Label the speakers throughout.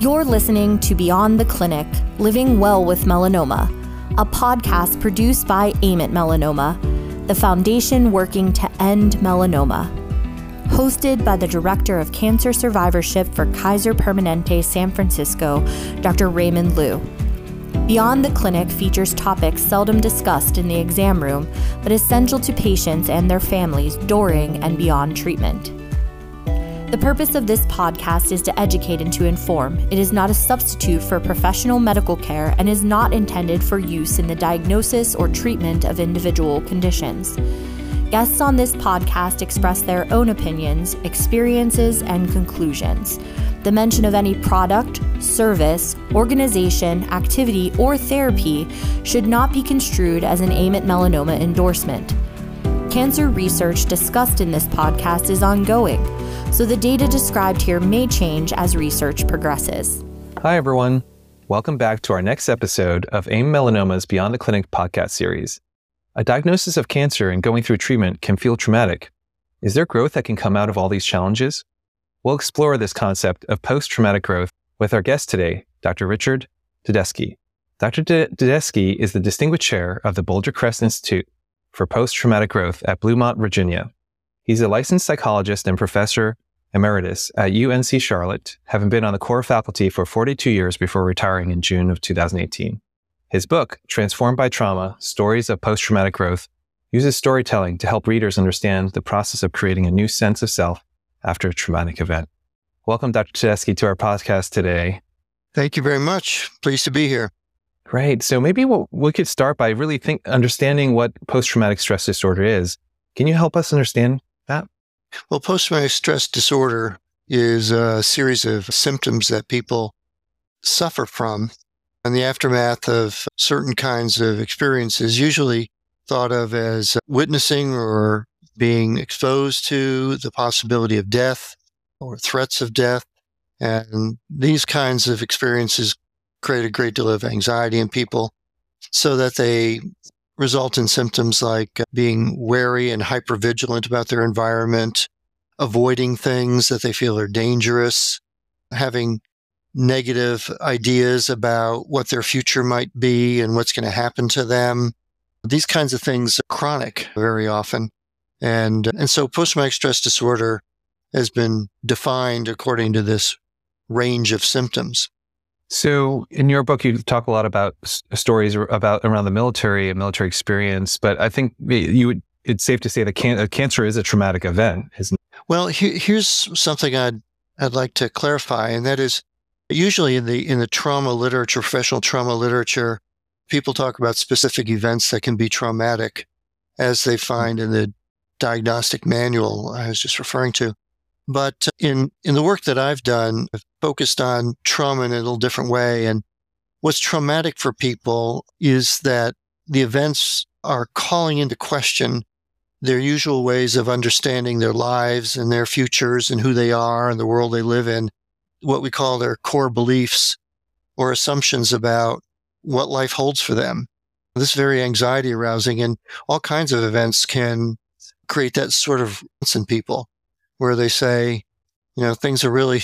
Speaker 1: You're listening to Beyond the Clinic Living Well with Melanoma, a podcast produced by AIM at Melanoma, the foundation working to end melanoma. Hosted by the Director of Cancer Survivorship for Kaiser Permanente San Francisco, Dr. Raymond Liu. Beyond the Clinic features topics seldom discussed in the exam room, but essential to patients and their families during and beyond treatment. The purpose of this podcast is to educate and to inform. It is not a substitute for professional medical care and is not intended for use in the diagnosis or treatment of individual conditions. Guests on this podcast express their own opinions, experiences, and conclusions. The mention of any product, service, organization, activity, or therapy should not be construed as an AIM at Melanoma endorsement. Cancer research discussed in this podcast is ongoing so the data described here may change as research progresses.
Speaker 2: Hi, everyone. Welcome back to our next episode of AIM Melanoma's Beyond the Clinic podcast series. A diagnosis of cancer and going through treatment can feel traumatic. Is there growth that can come out of all these challenges? We'll explore this concept of post traumatic growth with our guest today, Dr. Richard Tedeschi. Dr. Tedeschi is the Distinguished Chair of the Boulder Crest Institute for Post Traumatic Growth at Bluemont, Virginia. He's a licensed psychologist and professor emeritus at UNC Charlotte, having been on the core faculty for 42 years before retiring in June of 2018. His book, Transformed by Trauma Stories of Post Traumatic Growth, uses storytelling to help readers understand the process of creating a new sense of self after a traumatic event. Welcome, Dr. Tedeschi, to our podcast today.
Speaker 3: Thank you very much. Pleased to be here.
Speaker 2: Great. So maybe we'll, we could start by really think, understanding what post traumatic stress disorder is. Can you help us understand that?
Speaker 3: Well, post traumatic stress disorder is a series of symptoms that people suffer from in the aftermath of certain kinds of experiences, usually thought of as witnessing or being exposed to the possibility of death or threats of death. And these kinds of experiences create a great deal of anxiety in people so that they result in symptoms like uh, being wary and hypervigilant about their environment, avoiding things that they feel are dangerous, having negative ideas about what their future might be and what's going to happen to them. These kinds of things are chronic very often. And, uh, and so post-traumatic stress disorder has been defined according to this range of symptoms.
Speaker 2: So, in your book, you talk a lot about s- stories about around the military and military experience, but I think you would, it's safe to say that can, uh, cancer is a traumatic event, isn't it?
Speaker 3: Well, he, here's something I'd I'd like to clarify, and that is usually in the in the trauma literature, professional trauma literature, people talk about specific events that can be traumatic, as they find in the diagnostic manual I was just referring to. But uh, in, in the work that I've done, I've focused on trauma in a little different way. And what's traumatic for people is that the events are calling into question their usual ways of understanding their lives and their futures and who they are and the world they live in, what we call their core beliefs or assumptions about what life holds for them. This is very anxiety arousing and all kinds of events can create that sort of in people where they say, you know, things are really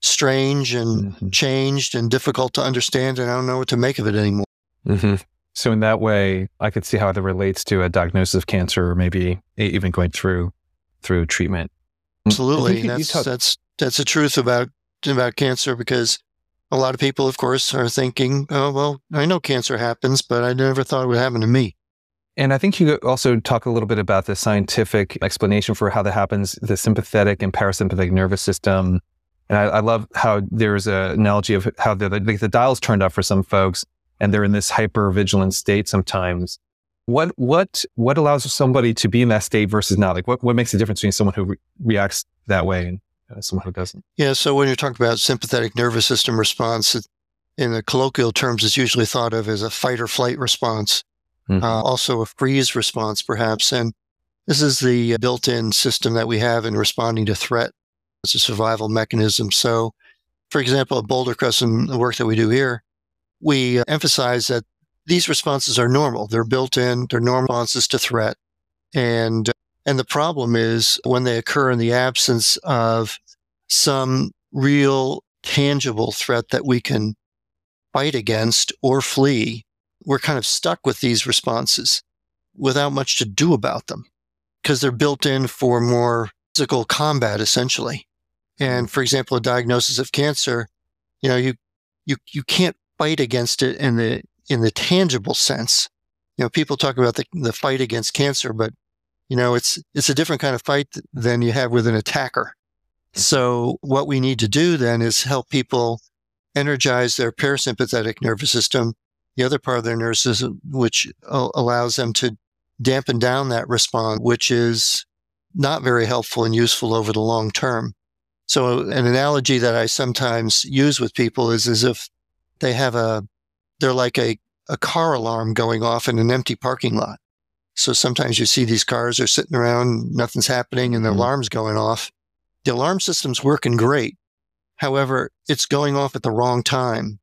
Speaker 3: strange and mm-hmm. changed and difficult to understand, and I don't know what to make of it anymore.
Speaker 2: Mm-hmm. So, in that way, I could see how that relates to a diagnosis of cancer, or maybe even going through through treatment.
Speaker 3: Absolutely, you, that's talk- that's that's the truth about about cancer because a lot of people, of course, are thinking, "Oh, well, I know cancer happens, but I never thought it would happen to me."
Speaker 2: And I think you also talk a little bit about the scientific explanation for how that happens, the sympathetic and parasympathetic nervous system. And I, I love how there's an analogy of how the, the, dial's turned up for some folks and they're in this hyper vigilant state sometimes. What, what, what allows somebody to be in that state versus not? Like what, what makes the difference between someone who re- reacts that way and uh, someone who doesn't?
Speaker 3: Yeah. So when you're talking about sympathetic nervous system response, in the colloquial terms, it's usually thought of as a fight or flight response mm-hmm. uh, also a freeze response, perhaps. And this is the built in system that we have in responding to threat. It's a survival mechanism. So, for example, at Boulder Crest and the work that we do here, we uh, emphasize that these responses are normal. They're built in, they're normal responses to threat. And, and the problem is when they occur in the absence of some real tangible threat that we can fight against or flee, we're kind of stuck with these responses without much to do about them because they're built in for more physical combat, essentially. And for example, a diagnosis of cancer, you know, you, you, you can't fight against it in the, in the tangible sense. You know, people talk about the, the fight against cancer, but you know, it's, it's a different kind of fight than you have with an attacker. So what we need to do then is help people energize their parasympathetic nervous system, the other part of their nervous system, uh, which uh, allows them to dampen down that response, which is not very helpful and useful over the long term. So uh, an analogy that I sometimes use with people is as if they have a, they're like a, a car alarm going off in an empty parking lot. So sometimes you see these cars are sitting around, nothing's happening and the mm-hmm. alarm's going off. The alarm system's working great. However, it's going off at the wrong time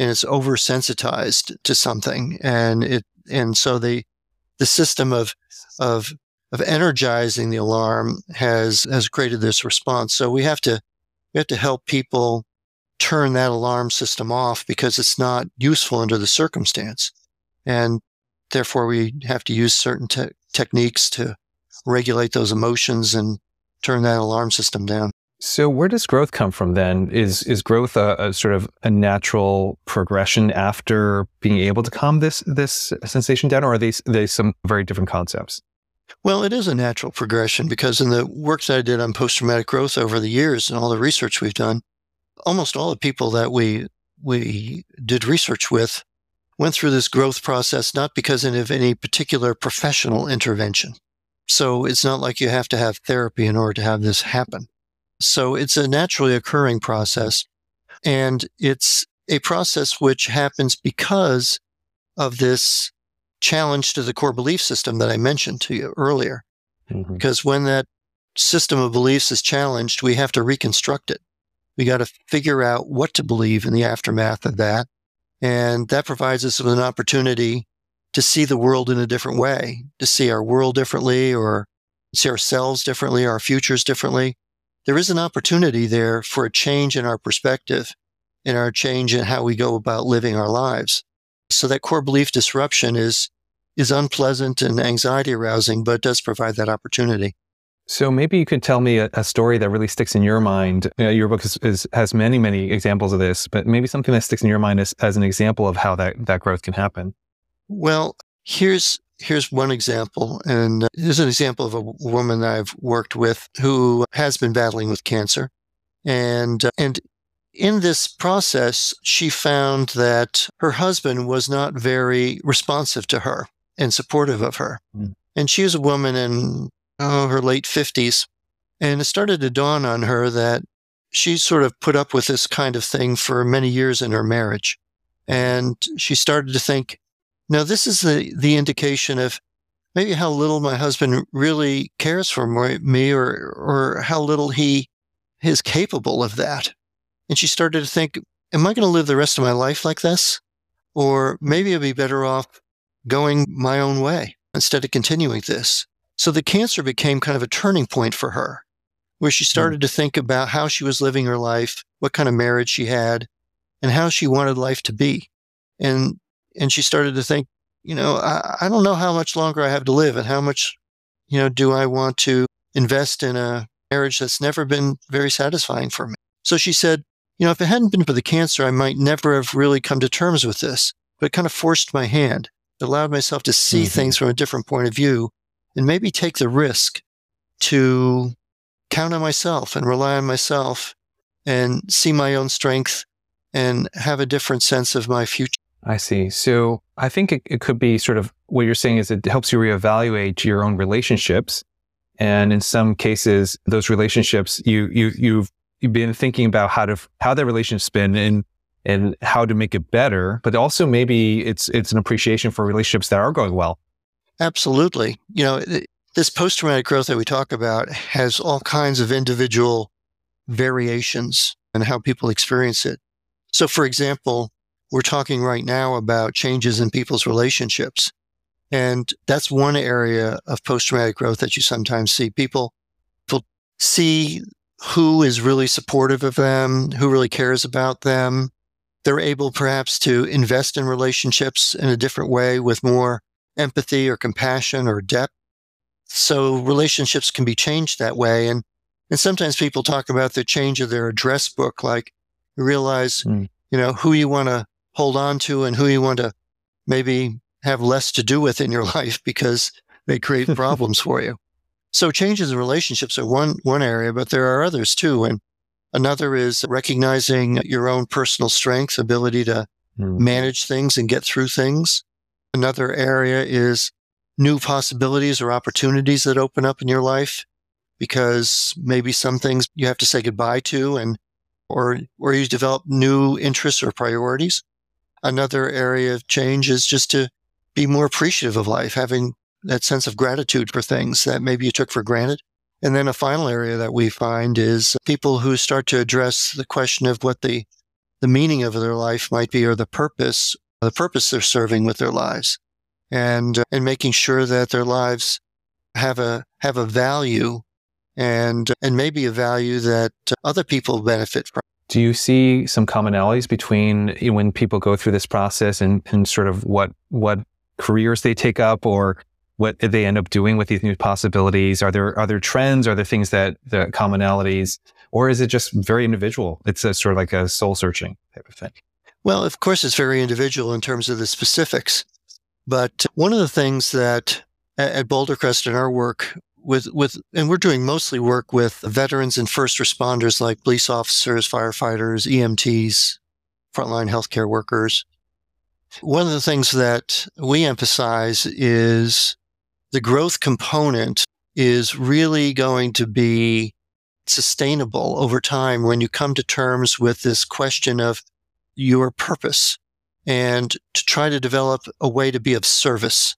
Speaker 3: and it's oversensitized to something. And it, and so the, the system of, of, of energizing the alarm has, has created this response. So we have to, we have to help people turn that alarm system off because it's not useful under the circumstance. And therefore we have to use certain te- techniques to regulate those emotions and turn that alarm system down.
Speaker 2: So where does growth come from then? Is is growth a, a, sort of a natural progression after being able to calm this this sensation down, or are these they some very different concepts?
Speaker 3: Well, it is a natural progression because in the work that I did on post traumatic growth over the years and all the research we've done, almost all the people that we we did research with went through this growth process not because of any particular professional intervention. So it's not like you have to have therapy in order to have this happen. So it's a naturally occurring process. And it's a process which happens because of this challenge to the core belief system that I mentioned to you earlier. Mm-hmm. Because when that system of beliefs is challenged, we have to reconstruct it. We got to figure out what to believe in the aftermath of that. And that provides us with an opportunity to see the world in a different way, to see our world differently or see ourselves differently, our futures differently there is an opportunity there for a change in our perspective in our change in how we go about living our lives. So that core belief disruption is, is unpleasant and anxiety arousing, but does provide that opportunity.
Speaker 2: So maybe you could tell me a, a story that really sticks in your mind. You know, your book is, is, has many, many examples of this, but maybe something that sticks in your mind as, as an example of how that, that growth can happen.
Speaker 3: Well, here's here's one example, and uh, this is an example of a woman I've worked with who has been battling with cancer, and uh, and in this process, she found that her husband was not very responsive to her and supportive of her, mm. and she is a woman in oh, her late fifties, and it started to dawn on her that she sort of put up with this kind of thing for many years in her marriage. And she started to think, now, this is the, the indication of maybe how little my husband really cares for me or, or how little he is capable of that. And she started to think, am I going to live the rest of my life like this? Or maybe I'd be better off going my own way instead of continuing this. So the cancer became kind of a turning point for her, where she hmm. started mm. to think about how she was living her life, what kind of marriage she had, and how she wanted life to be. And and she started to think, you know, I, I don't know how much longer I have to live and how much, you know, do I want to invest in a marriage that's never been very satisfying for me. So she said, you know, if it hadn't been for the cancer, I might never have really come to terms with this, but it kind of forced my hand. It allowed myself to see mm-hmm. things from a different point of view and maybe take the risk to count on myself and rely on myself and see my own strength and have a different sense of my future.
Speaker 2: I see. So I think it, it could be sort of what you're saying is it helps you reevaluate your own relationships. And in some cases, those relationships, you, you, you've, you've been thinking about how to, how that relationship's been and, and how to make it better. But also maybe it's, it's an appreciation for relationships that are going well.
Speaker 3: Absolutely. You know, this post traumatic growth that we talk about has all kinds of individual variations and how people experience it. So, for example, we're talking right now about changes in people's relationships. And that's one area of post traumatic growth that you sometimes see. People, people see who is really supportive of them, who really cares about them. They're able perhaps to invest in relationships in a different way with more empathy or compassion or depth. So relationships can be changed that way. And, and sometimes people talk about the change of their address book, like realize, mm. you know, who you want to hold on to and who you want to maybe have less to do with in your life because they create problems for you. So changes in relationships are one, one area, but there are others too. And another is recognizing your own personal strength, ability to mm. manage things and get through things. Another area is new possibilities or opportunities that open up in your life because maybe some things you have to say goodbye to and or or you develop new interests or priorities. Another area of change is just to be more appreciative of life, having that sense of gratitude for things that maybe you took for granted. And then a final area that we find is people who start to address the question of what the, the meaning of their life might be or the purpose, the purpose they're serving with their lives and, uh, and making sure that their lives have a, have a value and, and maybe a value that other people benefit from.
Speaker 2: Do you see some commonalities between when people go through this process and, and sort of what, what careers they take up or what they end up doing with these new possibilities? Are there are there trends? Are there things that the commonalities, or is it just very individual? It's a sort of like a soul searching type of thing.
Speaker 3: Well, of course, it's very individual in terms of the specifics. But one of the things that at Boulder Crest in our work with with and we're doing mostly work with veterans and first responders like police officers, firefighters, EMTs, frontline healthcare workers. One of the things that we emphasize is the growth component is really going to be sustainable over time when you come to terms with this question of your purpose and to try to develop a way to be of service,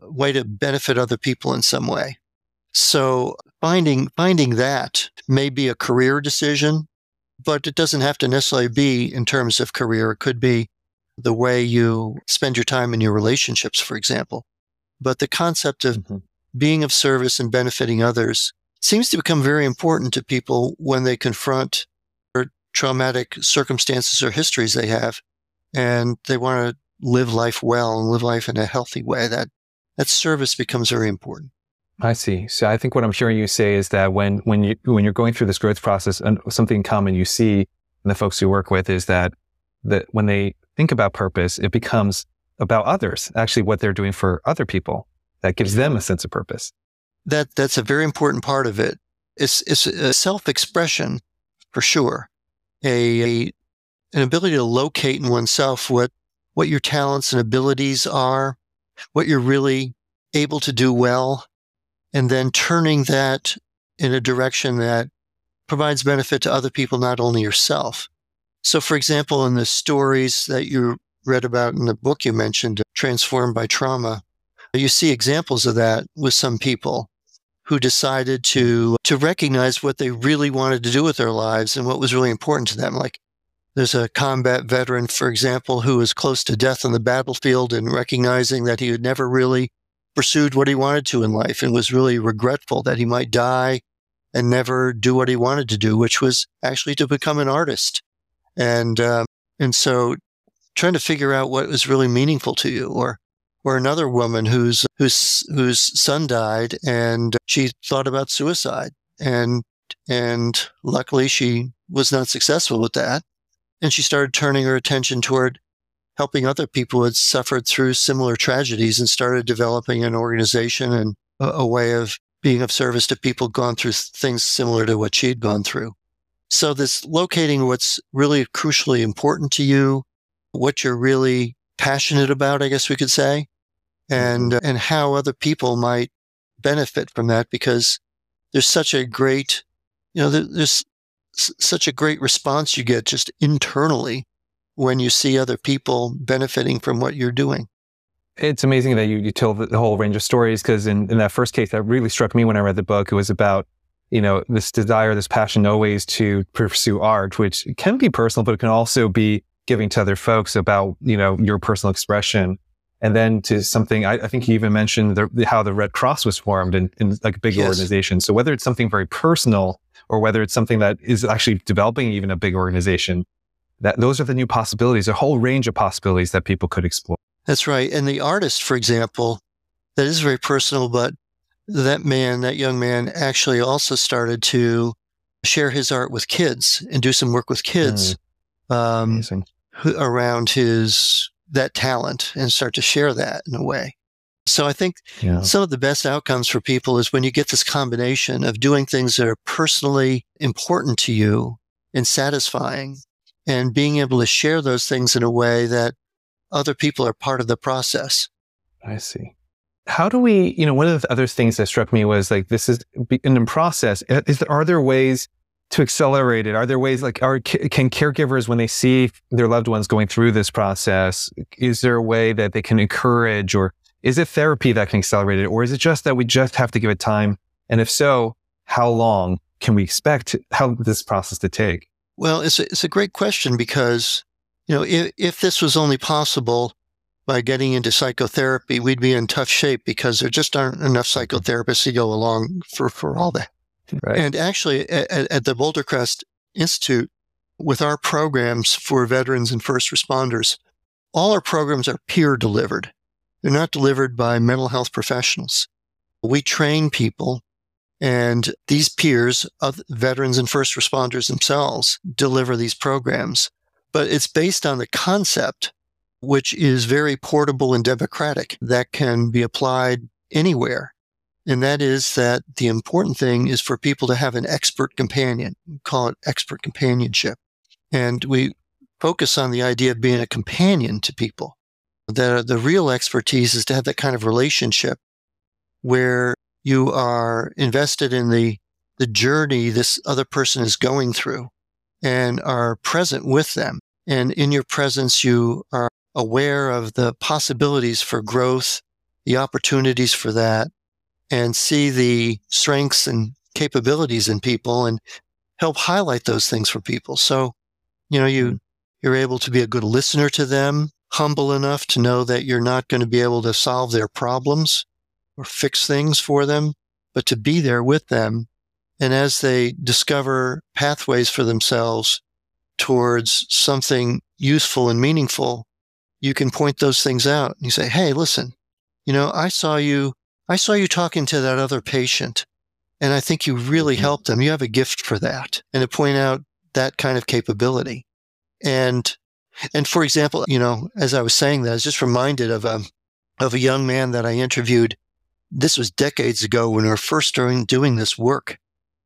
Speaker 3: a way to benefit other people in some way. So finding, finding that may be a career decision, but it doesn't have to necessarily be in terms of career. It could be the way you spend your time in your relationships, for example. But the concept of mm-hmm. being of service and benefiting others seems to become very important to people when they confront traumatic circumstances or histories they have and they want to live life well and live life in a healthy way that that service becomes very important
Speaker 2: I see. So I think what I'm hearing you say is that when when you when you're going through this growth process, and something common you see in the folks you work with is that that when they think about purpose, it becomes about others, actually what they're doing for other people. That gives them a sense of purpose.
Speaker 3: That that's a very important part of it. It's it's a self-expression for sure. A, a an ability to locate in oneself what what your talents and abilities are, what you're really able to do well, and then turning that in a direction that provides benefit to other people, not only yourself. So, for example, in the stories that you read about in the book you mentioned, Transformed by Trauma, you see examples of that with some people who decided to to recognize what they really wanted to do with their lives and what was really important to them. Like there's a combat veteran, for example, who was close to death on the battlefield and recognizing that he had never really pursued what he wanted to in life and was really regretful that he might die and never do what he wanted to do, which was actually to become an artist. And um, and so trying to figure out what was really meaningful to you or or another woman whose whose whose son died and she thought about suicide and and luckily she was not successful with that and she started turning her attention toward helping other people who had suffered through similar tragedies and started developing an organization and a, a way of being of service to people gone through things similar to what she'd gone through so this locating what's really crucially important to you what you're really passionate about, I guess we could say, and, mm-hmm. and how other people might benefit from that because there's such a great, you know, there's such a great response you get just internally when you see other people benefiting from what you're doing.
Speaker 2: It's amazing that you, you tell the, the whole range of stories because in, in that first case, that really struck me when I read the book. It was about you know, this desire, this passion always to pursue art, which can be personal, but it can also be giving to other folks about, you know, your personal expression. And then to something, I, I think you even mentioned the, how the Red Cross was formed in, in like a big yes. organization. So whether it's something very personal or whether it's something that is actually developing even a big organization. That those are the new possibilities, a whole range of possibilities that people could explore.
Speaker 3: That's right. And the artist, for example, that is very personal, but that man, that young man actually also started to share his art with kids and do some work with kids
Speaker 2: Mm.
Speaker 3: um, around his that talent and start to share that in a way. So I think
Speaker 2: Yeah.
Speaker 3: some of the best outcomes for people is when you get this combination of doing things that are personally important to you and satisfying and being able to share those things in a way that other people are part of the process.
Speaker 2: I see. How do we, you know, one of the other things that struck me was like, this is in process. uh, Is there, are there ways to accelerate it? Are there ways like, are, can caregivers, when they see their loved ones going through this process, is there a way that they can encourage or is it therapy that can accelerate it? Or is it just that we just have to give it time? And if so, how long can we expect how this process to take?
Speaker 3: Well, it's a, it's a great question because, you know, if, if this was only possible by getting into psychotherapy, we'd be in tough shape because there just aren't enough psychotherapists to go along for, for all that.
Speaker 2: Right.
Speaker 3: And actually, at, at the Boulder Crest Institute, with our programs for veterans and first responders, all our programs are peer delivered. They're not delivered by mental health professionals. We train people, and these peers veterans and first responders themselves deliver these programs. But it's based on the concept, which is very portable and democratic, that can be applied anywhere. And that is that the important thing is for people to have an expert companion. We call it expert companionship. And we focus on the idea of being a companion to people. The, the real expertise is to have that kind of relationship where you are invested in the, the journey this other person is going through and are present with them. And in your presence, you are aware of the possibilities for growth, the opportunities for that, and see the strengths and capabilities in people and help highlight those things for people. So, you know, you, you're able to be a good listener to them, humble enough to know that you're not going to be able to solve their problems or fix things for them, but to be there with them. And as they discover pathways for themselves towards something useful and meaningful, you can point those things out. And you say, Hey, listen, you know, I saw you, I saw you talking to that other patient and I think you really
Speaker 2: Mhm.
Speaker 3: helped them. You have a gift for that and to point out that kind of capability. And, and for example, you know, as I was saying that, I was just reminded of a, of a young man that I interviewed. This was decades ago when we were first starting doing this work.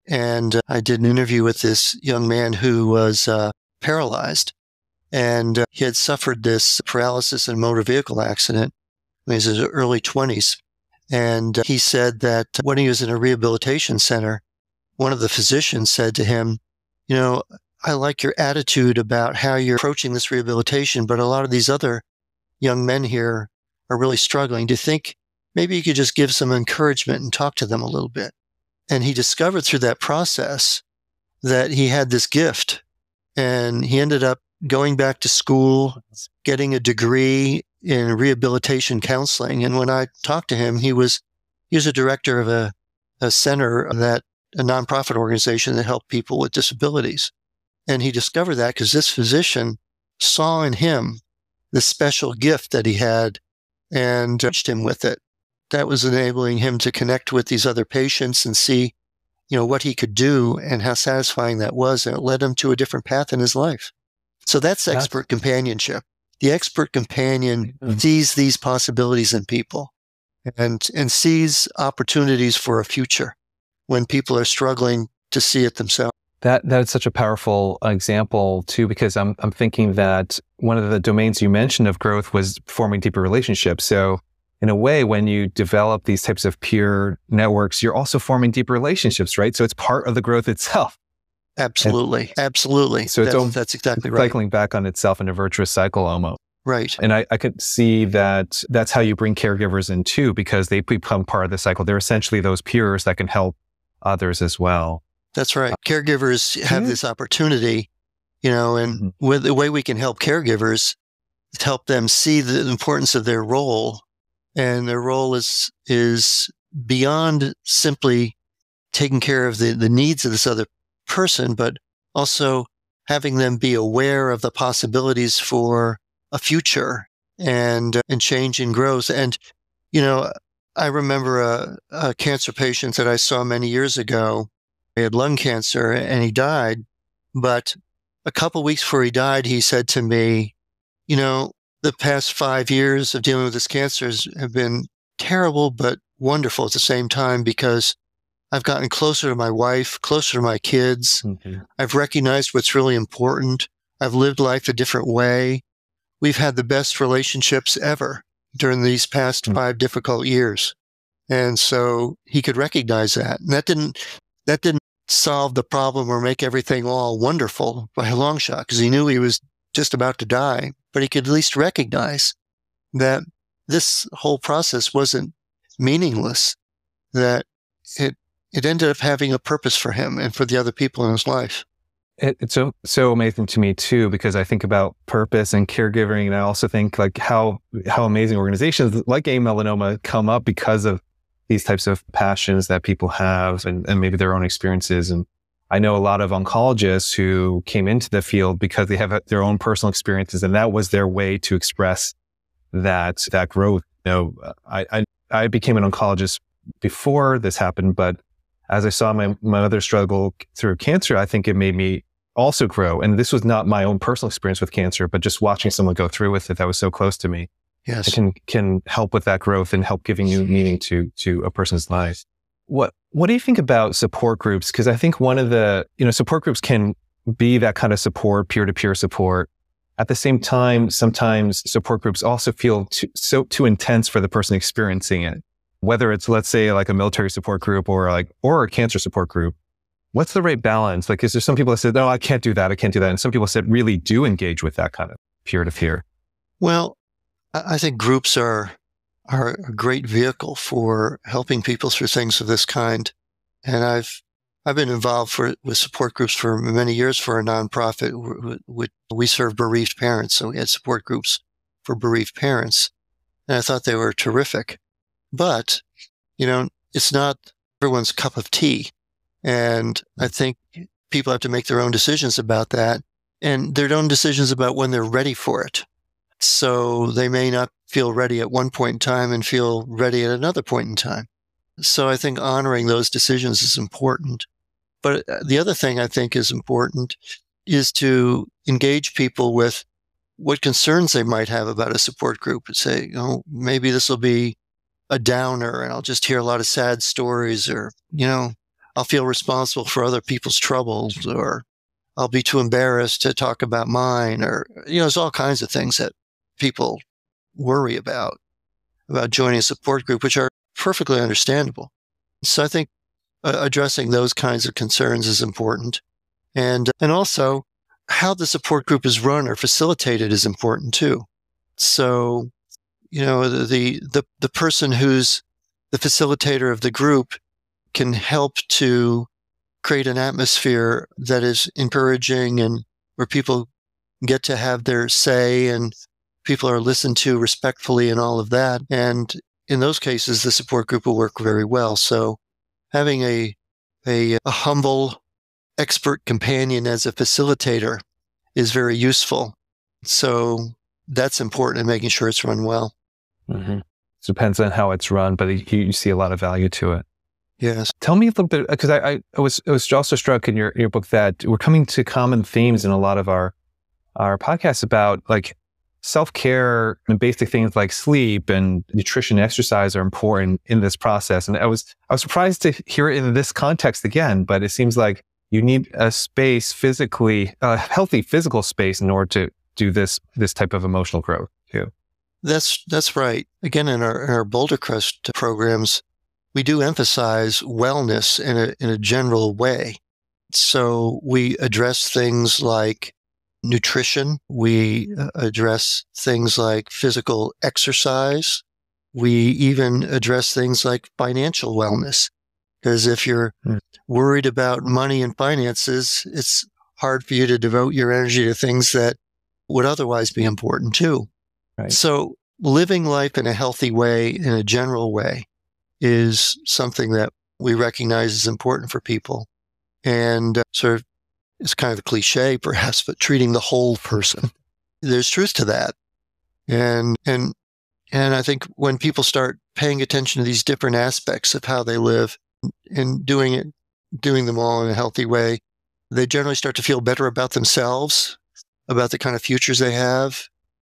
Speaker 3: And uh, I did an interview with this young man who was uh, paralyzed and uh, he had suffered this paralysis in a motor vehicle accident in his early 20s. And uh, he said that when he was in a rehabilitation center, one of the physicians said to him, You know, I like your attitude about how you're approaching this rehabilitation, but a lot of these other young men here are really struggling. Do you think maybe you could just give some encouragement and talk to them a little bit? And he discovered through that process that he had this gift and he ended up going back to school, getting a degree in rehabilitation counseling. And when I talked to him, he was he was a director of a, a center that a nonprofit organization that helped people with disabilities. And he discovered that because this physician saw in him the special gift that he had and touched him with it. That was enabling him to connect with these other patients and see, you know, what he could do and how satisfying that was. And it led him to a different path in his life. So that's
Speaker 2: That's-
Speaker 3: expert companionship. The expert companion
Speaker 2: Mhm.
Speaker 3: sees these possibilities in people and, and sees opportunities for a future when people are struggling to see it themselves.
Speaker 2: That that's such a powerful example too, because I'm I'm thinking that one of the domains you mentioned of growth was forming deeper relationships. So in a way, when you develop these types of peer networks, you're also forming deep relationships, right? So it's part of the growth itself,
Speaker 3: Absolutely. Absolutely.
Speaker 2: So it's
Speaker 3: that's,
Speaker 2: al-
Speaker 3: that's exactly right.
Speaker 2: cycling back on itself in a virtuous cycle almost.
Speaker 3: Right.
Speaker 2: And I, I could see that that's how you bring caregivers in too, because they become part of the cycle. They're essentially those peers that can help others as well.
Speaker 3: That's right. Caregivers have
Speaker 2: Yeah.
Speaker 3: this opportunity, you know, and
Speaker 2: Mhm.
Speaker 3: with the way we can help caregivers help them see the importance of their role. And their role is is beyond simply taking care of the, the needs of this other person, but also having them be aware of the possibilities for a future and, and change and growth. And, you know, I remember a, a cancer patient that I saw many years ago. He had lung cancer and he died. But a couple weeks before he died, he said to me, you know, the past five years of dealing with this cancer have been terrible, but wonderful at the same time because I've gotten closer to my wife, closer to my kids. Mm-hmm. I've recognized what's really important. I've lived life a different way. We've had the best relationships ever during these past mm-hmm. five difficult years. And so he could recognize that. And that didn't, that didn't solve the problem or make everything all wonderful by a long shot because he knew he was just about to die, but he could at least recognize that this whole process wasn't meaningless, that it, it ended up having a purpose for him and for the other people in his life.
Speaker 2: It, it's so so amazing to me too because I think about purpose and caregiving, and I also think like how how amazing organizations like AIM Melanoma come up because of these types of passions that people have and, and maybe their own experiences. And I know a lot of oncologists who came into the field because they have their own personal experiences, and that was their way to express that that growth. You know, I I, I became an oncologist before this happened, but as I saw my, my mother struggle through cancer, I think it made me also grow. And this was not my own personal experience with cancer, but just watching someone go through with it that was so close to me.
Speaker 3: Yes.
Speaker 2: It can, can help with that growth and help giving new meaning to, to a person's life. What, what do you think about support groups? Cause I think one of the, you know, support groups can be that kind of support, peer to peer support. At the same time, sometimes support groups also feel too, so too intense for the person experiencing it whether it's let's say like a military support group or like or a cancer support group what's the right balance like is there some people that said no i can't do that i can't do that and some people said really do engage with that kind of peer to peer
Speaker 3: well i think groups are are a great vehicle for helping people through things of this kind and i've i've been involved for with support groups for many years for a nonprofit we, we serve bereaved parents so we had support groups for bereaved parents and i thought they were terrific but, you know, it's not everyone's cup of tea. And I think people have to make their own decisions about that and their own decisions about when they're ready for it. So they may not feel ready at one point in time and feel ready at another point in time. So I think honoring those decisions is important. But uh, the other thing I think is important is to engage people with what concerns they might have about a support group and say, oh, maybe this will be a downer and I'll just hear a lot of sad stories or, you know, I'll feel responsible for other people's troubles or I'll be too embarrassed to talk about mine or, you know, there's all kinds of things that people worry about, about joining a support group, which are perfectly understandable. So I think uh, addressing those kinds of concerns is important. And, and also how the support group is run or facilitated is important too. So you know, the, the, the person who's the facilitator of the group can help to create an atmosphere that is encouraging and where people get to have their say and people are listened to respectfully and all of that. And in those cases, the support group will work very well. So having a, a, a humble expert companion as a facilitator is very useful. So that's important in making sure it's run well.
Speaker 2: Mm-hmm. It depends on how it's run, but you, you, see a lot of value to it.
Speaker 3: Yes.
Speaker 2: Tell me a little bit because I, I, was I was also struck in your your book that we're coming to common themes in a lot of our our podcasts about like self care and basic things like sleep and nutrition, and exercise are important in this process. And I was I was surprised to hear it in this context again, but it seems like you need a space physically, a healthy physical space in order to do this this type of emotional growth too.
Speaker 3: That's that's right. Again, in our in our Boulder Crest programs, we do emphasize wellness in a in a general way. So we address things like nutrition. We uh, address things like physical exercise. We even address things like financial wellness. Because if you're hmm. worried about money and finances, it's hard for you to devote your energy to things that would otherwise be important too. Right. So living life in a healthy way, in a general way, is something that we recognize is important for people. and uh, sort of it's kind of a cliche perhaps, but treating the whole person. There's truth to that. And, and, and I think when people start paying attention to these different aspects of how they live and doing it, doing them all in a healthy way, they generally start to feel better about themselves, about the kind of futures they have.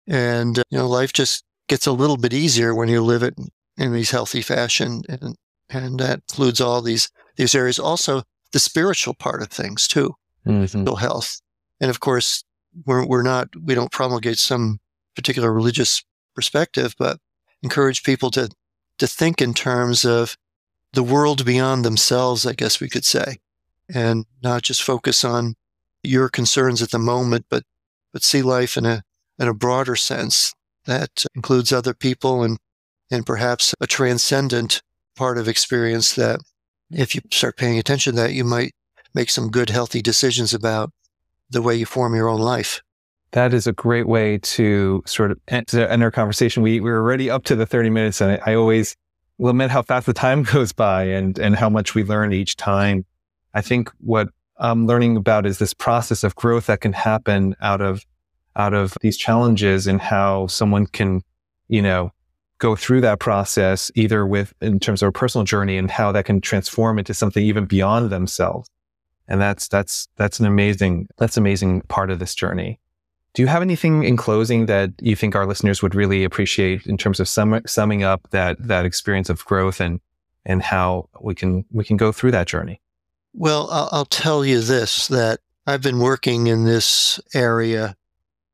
Speaker 3: And, you know, life just gets a little bit easier when you live it in these healthy fashion. And, and that includes all these, these areas. Also, the spiritual part of things too, mm-hmm. mental health. And of course, we're, we're not, we don't promulgate some particular religious perspective, but encourage people to, to think in terms of the world beyond themselves, I guess we could say, and not just focus on your concerns at the moment, but, but see life in a, in a broader sense that includes other people and, and perhaps a transcendent part of experience that if you start paying attention to that, you might make some good, healthy decisions about the way you form your own life.
Speaker 2: That is a great way to sort of end, our conversation. We, we're already up to the 30 minutes and I, I always lament how fast the time goes by and, and how much we learn each time. I think what I'm learning about is this process of growth that can happen out of, out of these challenges and how someone can, you know, go through that process either with in terms of a personal journey and how that can transform into something even beyond themselves. And that's, that's, that's an amazing, that's amazing part of this journey. Do you have anything in closing that you think our listeners would really appreciate in terms of sum, summing up that, that experience of growth and, and how we can, we can go through that journey?
Speaker 3: Well, I'll, I'll tell you this, that I've been working in this area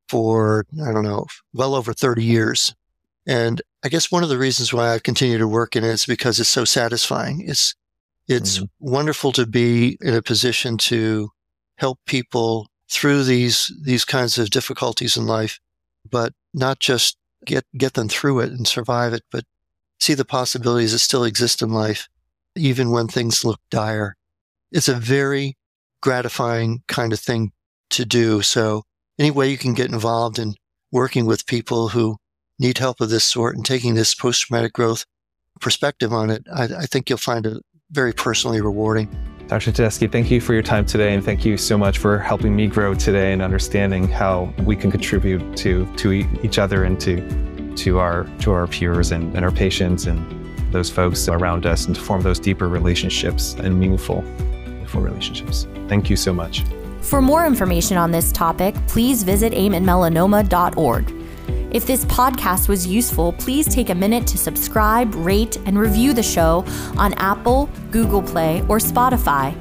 Speaker 3: for, I don't know, well over 30 years. And I guess one of the reasons why I continue to work in it is because it's so satisfying. It's it's mm-hmm. wonderful to be in a position to help people through these these kinds of difficulties in life, but not just get get them through it and survive it, but see the possibilities that still exist in life, even when things look dire. It's a very gratifying kind of thing to do. So any way you can get involved in working with people who need help of this sort and taking this post traumatic growth perspective on it, I, I, think you'll find it very personally rewarding.
Speaker 2: Dr. Tedeschi, thank you for your time today, and thank you so much for helping me grow today and understanding how we can contribute to to each other and to to our to our peers and, and our patients and those folks around us, and to form those deeper relationships and meaningful, meaningful relationships. Thank you so much.
Speaker 1: For more information on this topic, please visit aimatmelanoma.org. If this podcast was useful, please take a minute to subscribe, rate, and review the show on Apple, Google Play, or Spotify.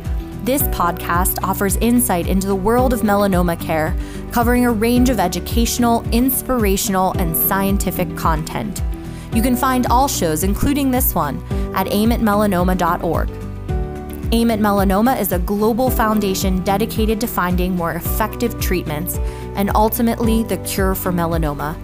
Speaker 1: This podcast offers insight into the world of melanoma care, covering a range of educational, inspirational, and scientific content. You can find all shows, including this one, at aimatmelanoma.org. Aim at Melanoma is a global foundation dedicated to finding more effective treatments and ultimately the cure for melanoma.